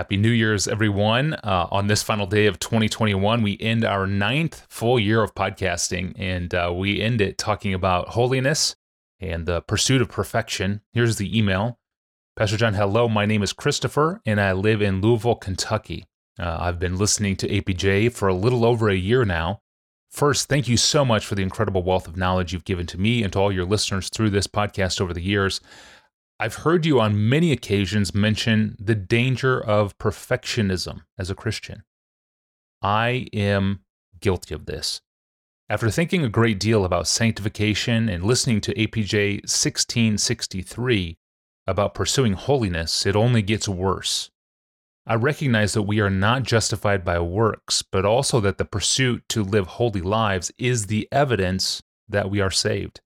Happy New Year's, everyone. Uh, on this final day of 2021, we end our ninth full year of podcasting, and uh, we end it talking about holiness and the pursuit of perfection. Here's the email Pastor John, hello. My name is Christopher, and I live in Louisville, Kentucky. Uh, I've been listening to APJ for a little over a year now. First, thank you so much for the incredible wealth of knowledge you've given to me and to all your listeners through this podcast over the years. I've heard you on many occasions mention the danger of perfectionism as a Christian. I am guilty of this. After thinking a great deal about sanctification and listening to APJ 1663 about pursuing holiness, it only gets worse. I recognize that we are not justified by works, but also that the pursuit to live holy lives is the evidence that we are saved.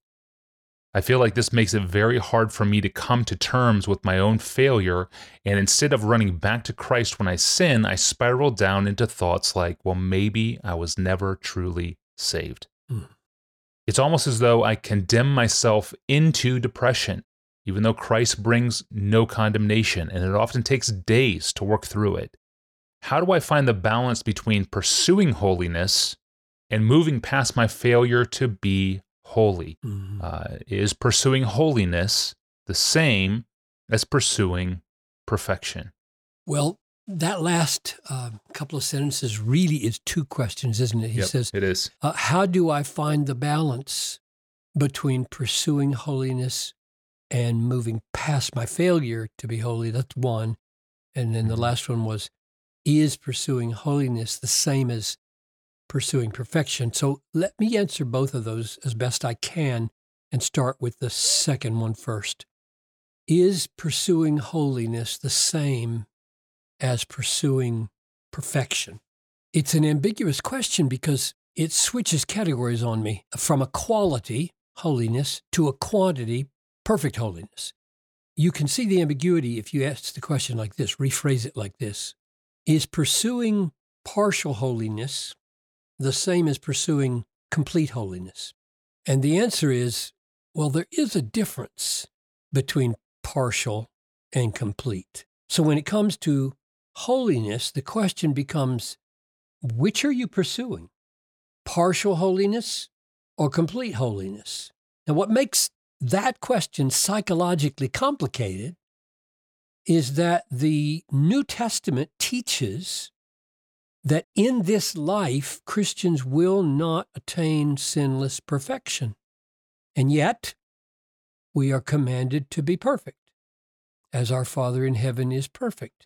I feel like this makes it very hard for me to come to terms with my own failure, and instead of running back to Christ when I sin, I spiral down into thoughts like, well, maybe I was never truly saved. Mm. It's almost as though I condemn myself into depression, even though Christ brings no condemnation, and it often takes days to work through it. How do I find the balance between pursuing holiness and moving past my failure to be holy. Mm-hmm. Uh, is pursuing holiness the same as pursuing perfection? Well, that last uh, couple of sentences really is two questions, isn't it? He yep, says, It is. Uh, how do I find the balance between pursuing holiness and moving past my failure to be holy? That's one. And then the mm-hmm. last one was, is pursuing holiness the same as pursuing perfection. So let me answer both of those as best I can and start with the second one first. Is pursuing holiness the same as pursuing perfection? It's an ambiguous question because it switches categories on me from a quality, holiness, to a quantity, perfect holiness. You can see the ambiguity if you ask the question like this, rephrase it like this Is pursuing partial holiness the same as pursuing complete holiness? And the answer is well, there is a difference between partial and complete. So when it comes to holiness, the question becomes which are you pursuing? Partial holiness or complete holiness? Now, what makes that question psychologically complicated is that the New Testament teaches that in this life, Christians will not attain sinless perfection. And yet, we are commanded to be perfect, as our Father in heaven is perfect.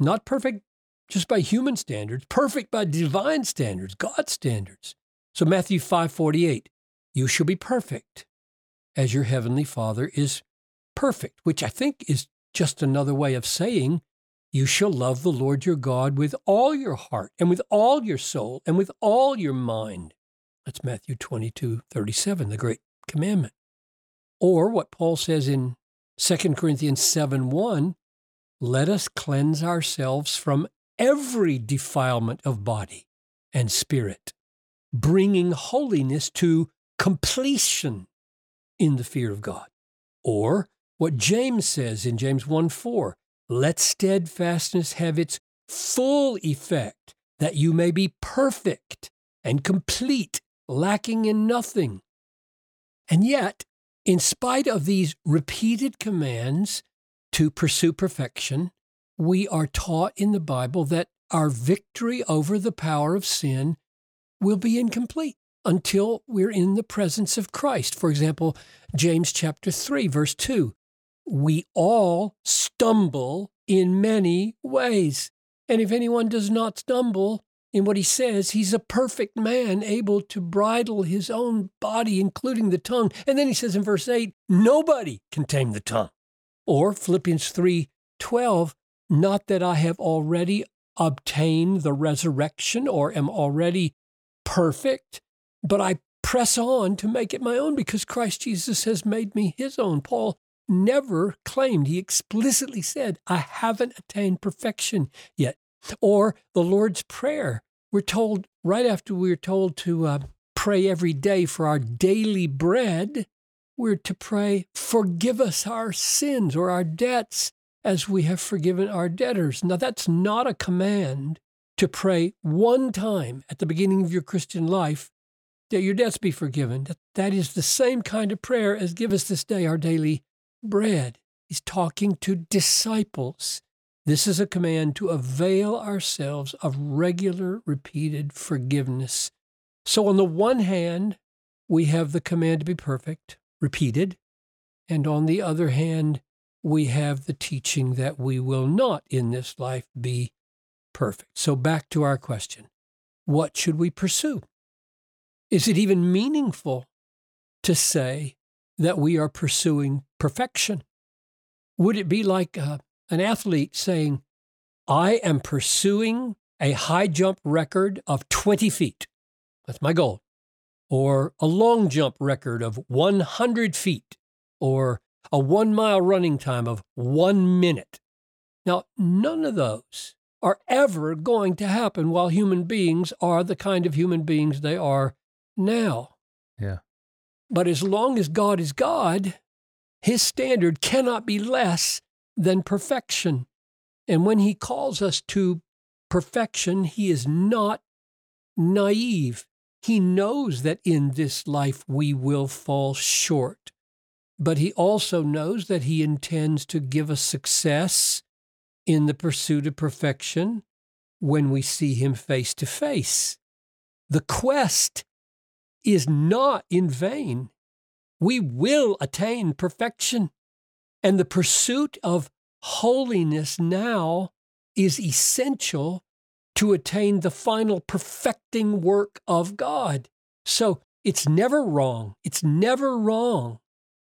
Not perfect just by human standards, perfect by divine standards, God's standards. So Matthew 5:48, you shall be perfect as your heavenly Father is perfect, which I think is just another way of saying you shall love the Lord your God with all your heart and with all your soul and with all your mind. That's Matthew 22, 37, the great commandment. Or what Paul says in 2 Corinthians 7, 1, let us cleanse ourselves from every defilement of body and spirit, bringing holiness to completion in the fear of God. Or what James says in James 1 4, let steadfastness have its full effect, that you may be perfect and complete, lacking in nothing. And yet, in spite of these repeated commands to pursue perfection, we are taught in the Bible that our victory over the power of sin will be incomplete until we're in the presence of Christ. For example, James chapter 3 verse 2, we all stumble in many ways. And if anyone does not stumble in what he says, he's a perfect man, able to bridle his own body, including the tongue. And then he says in verse 8, nobody can tame the tongue. Or Philippians 3 12, not that I have already obtained the resurrection or am already perfect, but I press on to make it my own because Christ Jesus has made me his own. Paul never claimed, he explicitly said, I haven't attained perfection yet. Or the Lord's Prayer. We're told right after we're told to uh, pray every day for our daily bread, we're to pray, forgive us our sins or our debts as we have forgiven our debtors. Now, that's not a command to pray one time at the beginning of your Christian life that your debts be forgiven. That, is the same kind of prayer as give us this day our daily bread. He's talking to disciples. This is a command to avail ourselves of regular, repeated forgiveness. So, on the one hand, we have the command to be perfect, repeated. And on the other hand, we have the teaching that we will not in this life be perfect. So, back to our question what should we pursue? Is it even meaningful to say that we are pursuing perfection? Would it be like uh, an athlete saying, I am pursuing a high jump record of 20 feet? That's my goal. Or a long jump record of 100 feet. Or a one mile running time of one minute. Now, none of those are ever going to happen while human beings are the kind of human beings they are now. Yeah. But as long as God is God, his standard cannot be less than perfection. And when he calls us to perfection, he is not naive. He knows that in this life we will fall short, but he also knows that he intends to give us success in the pursuit of perfection when we see him face to face. The quest is not in vain. We will attain perfection. And the pursuit of holiness now is essential to attain the final perfecting work of God. So it's never wrong. It's never wrong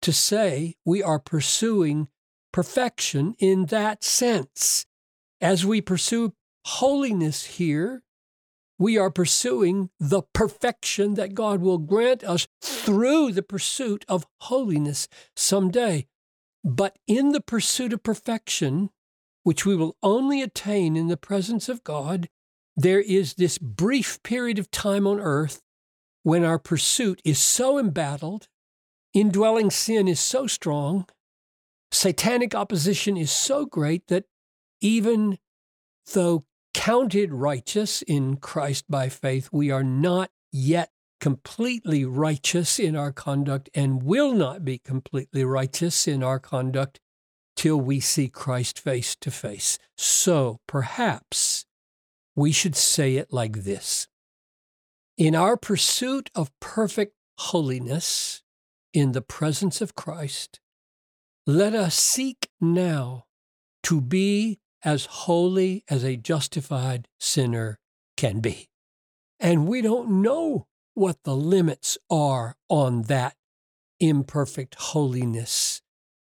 to say we are pursuing perfection in that sense. As we pursue holiness here, we are pursuing the perfection that God will grant us through the pursuit of holiness someday. But in the pursuit of perfection, which we will only attain in the presence of God, there is this brief period of time on earth when our pursuit is so embattled, indwelling sin is so strong, satanic opposition is so great that even though counted righteous in Christ by faith, we are not yet completely righteous in our conduct and will not be completely righteous in our conduct till we see Christ face to face. So perhaps we should say it like this In our pursuit of perfect holiness in the presence of Christ, let us seek now to be as holy as a justified sinner can be. And we don't know what the limits are on that imperfect holiness.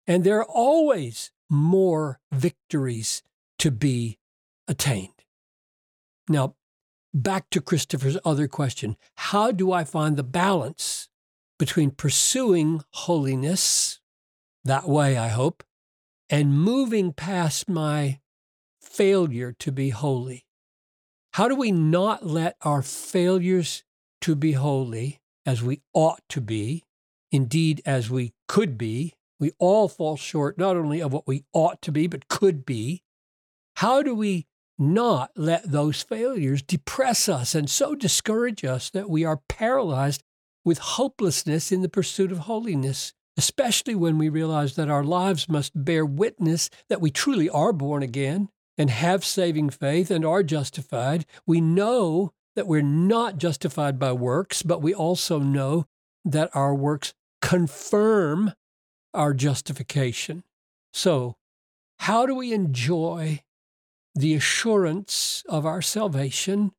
And there are always more victories to be attained. Now, back to Christopher's other question How do I find the balance between pursuing holiness, that way, I hope, and moving past my failure to be holy? How do we not let our failures to be holy as we ought to be, indeed as we could be, we all fall short not only of what we ought to be, but could be. How do we not let those failures depress us and so discourage us that we are paralyzed with hopelessness in the pursuit of holiness, especially when we realize that our lives must bear witness that we truly are born again and have saving faith and are justified, we know that we're not justified by works, but we also know that our works confirm our justification. So, how do we enjoy the assurance of our salvation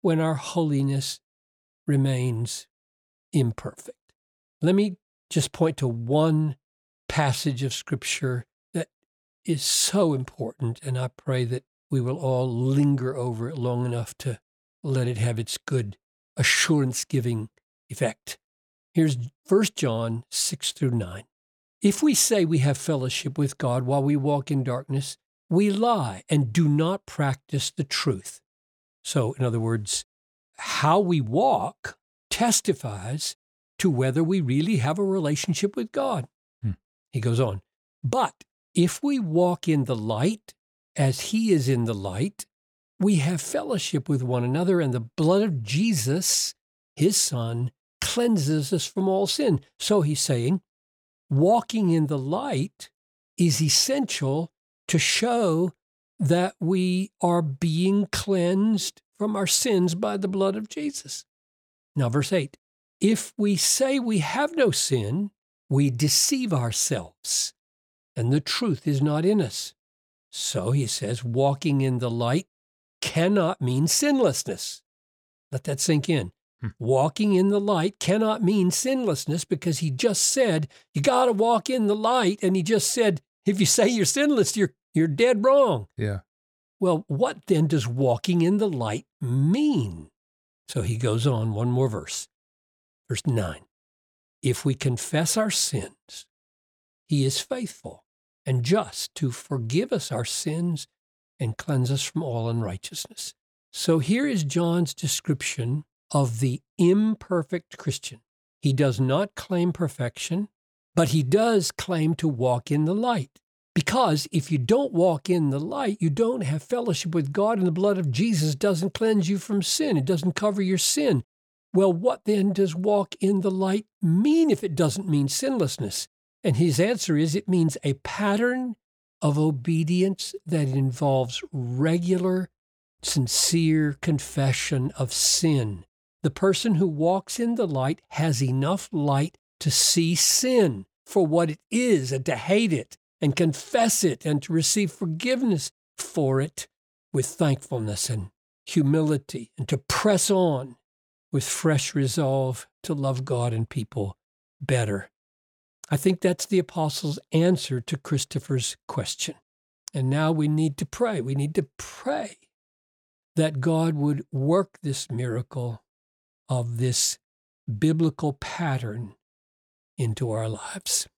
when our holiness remains imperfect? Let me just point to one passage of Scripture is so important, and I pray that we will all linger over it long enough to let it have its good assurance giving effect. Here's 1 John 6 through 9. If we say we have fellowship with God while we walk in darkness, we lie and do not practice the truth. So, in other words, how we walk testifies to whether we really have a relationship with God. Hmm. He goes on, but If we walk in the light as he is in the light, we have fellowship with one another, and the blood of Jesus, his son, cleanses us from all sin. So he's saying, walking in the light is essential to show that we are being cleansed from our sins by the blood of Jesus. Now, verse 8 if we say we have no sin, we deceive ourselves, and the truth is not in us. So he says, walking in the light cannot mean sinlessness. Let that sink in. Hmm. Walking in the light cannot mean sinlessness because he just said, you got to walk in the light. And he just said, if you say you're sinless, you're, you're dead wrong. Yeah. Well, what then does walking in the light mean? So he goes on one more verse. Verse 9 If we confess our sins, he is faithful and just to forgive us our sins and cleanse us from all unrighteousness. So here is John's description of the imperfect Christian. He does not claim perfection, but he does claim to walk in the light. Because if you don't walk in the light, you don't have fellowship with God, and the blood of Jesus doesn't cleanse you from sin. It doesn't cover your sin. Well, what then does walk in the light mean if it doesn't mean sinlessness? And his answer is it means a pattern of obedience that involves regular, sincere confession of sin. The person who walks in the light has enough light to see sin for what it is and to hate it and confess it and to receive forgiveness for it with thankfulness and humility and to press on with fresh resolve to love God and people better. I think that's the apostles' answer to Christopher's question. And now we need to pray. We need to pray that God would work this miracle of this biblical pattern into our lives.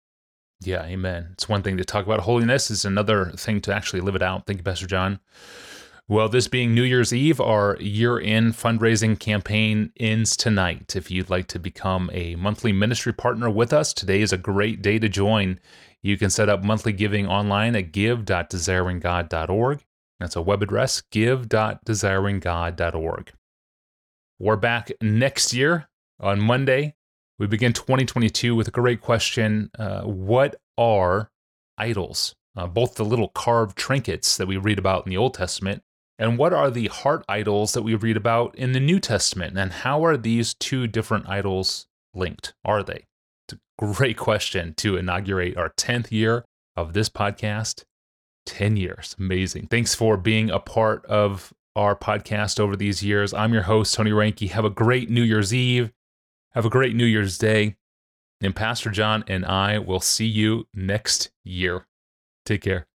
Yeah, amen. It's one thing to talk about holiness, it's another thing to actually live it out. Thank you, Pastor John. Well, this being New Year's Eve, our year end fundraising campaign ends tonight. If you'd like to become a monthly ministry partner with us, today is a great day to join. You can set up monthly giving online at give.desiringgod.org. That's a web address, give.desiringgod.org. We're back next year on Monday. We begin 2022 with a great question uh, What are idols? Uh, both the little carved trinkets that we read about in the Old Testament and what are the heart idols that we read about in the New Testament? And how are these two different idols linked? Are they? It's a great question to inaugurate our 10th year of this podcast. 10 years. Amazing. Thanks for being a part of our podcast over these years. I'm your host, Tony Reinke. Have a great New Year's Eve. Have a great New Year's Day. And Pastor John and I will see you next year. Take care.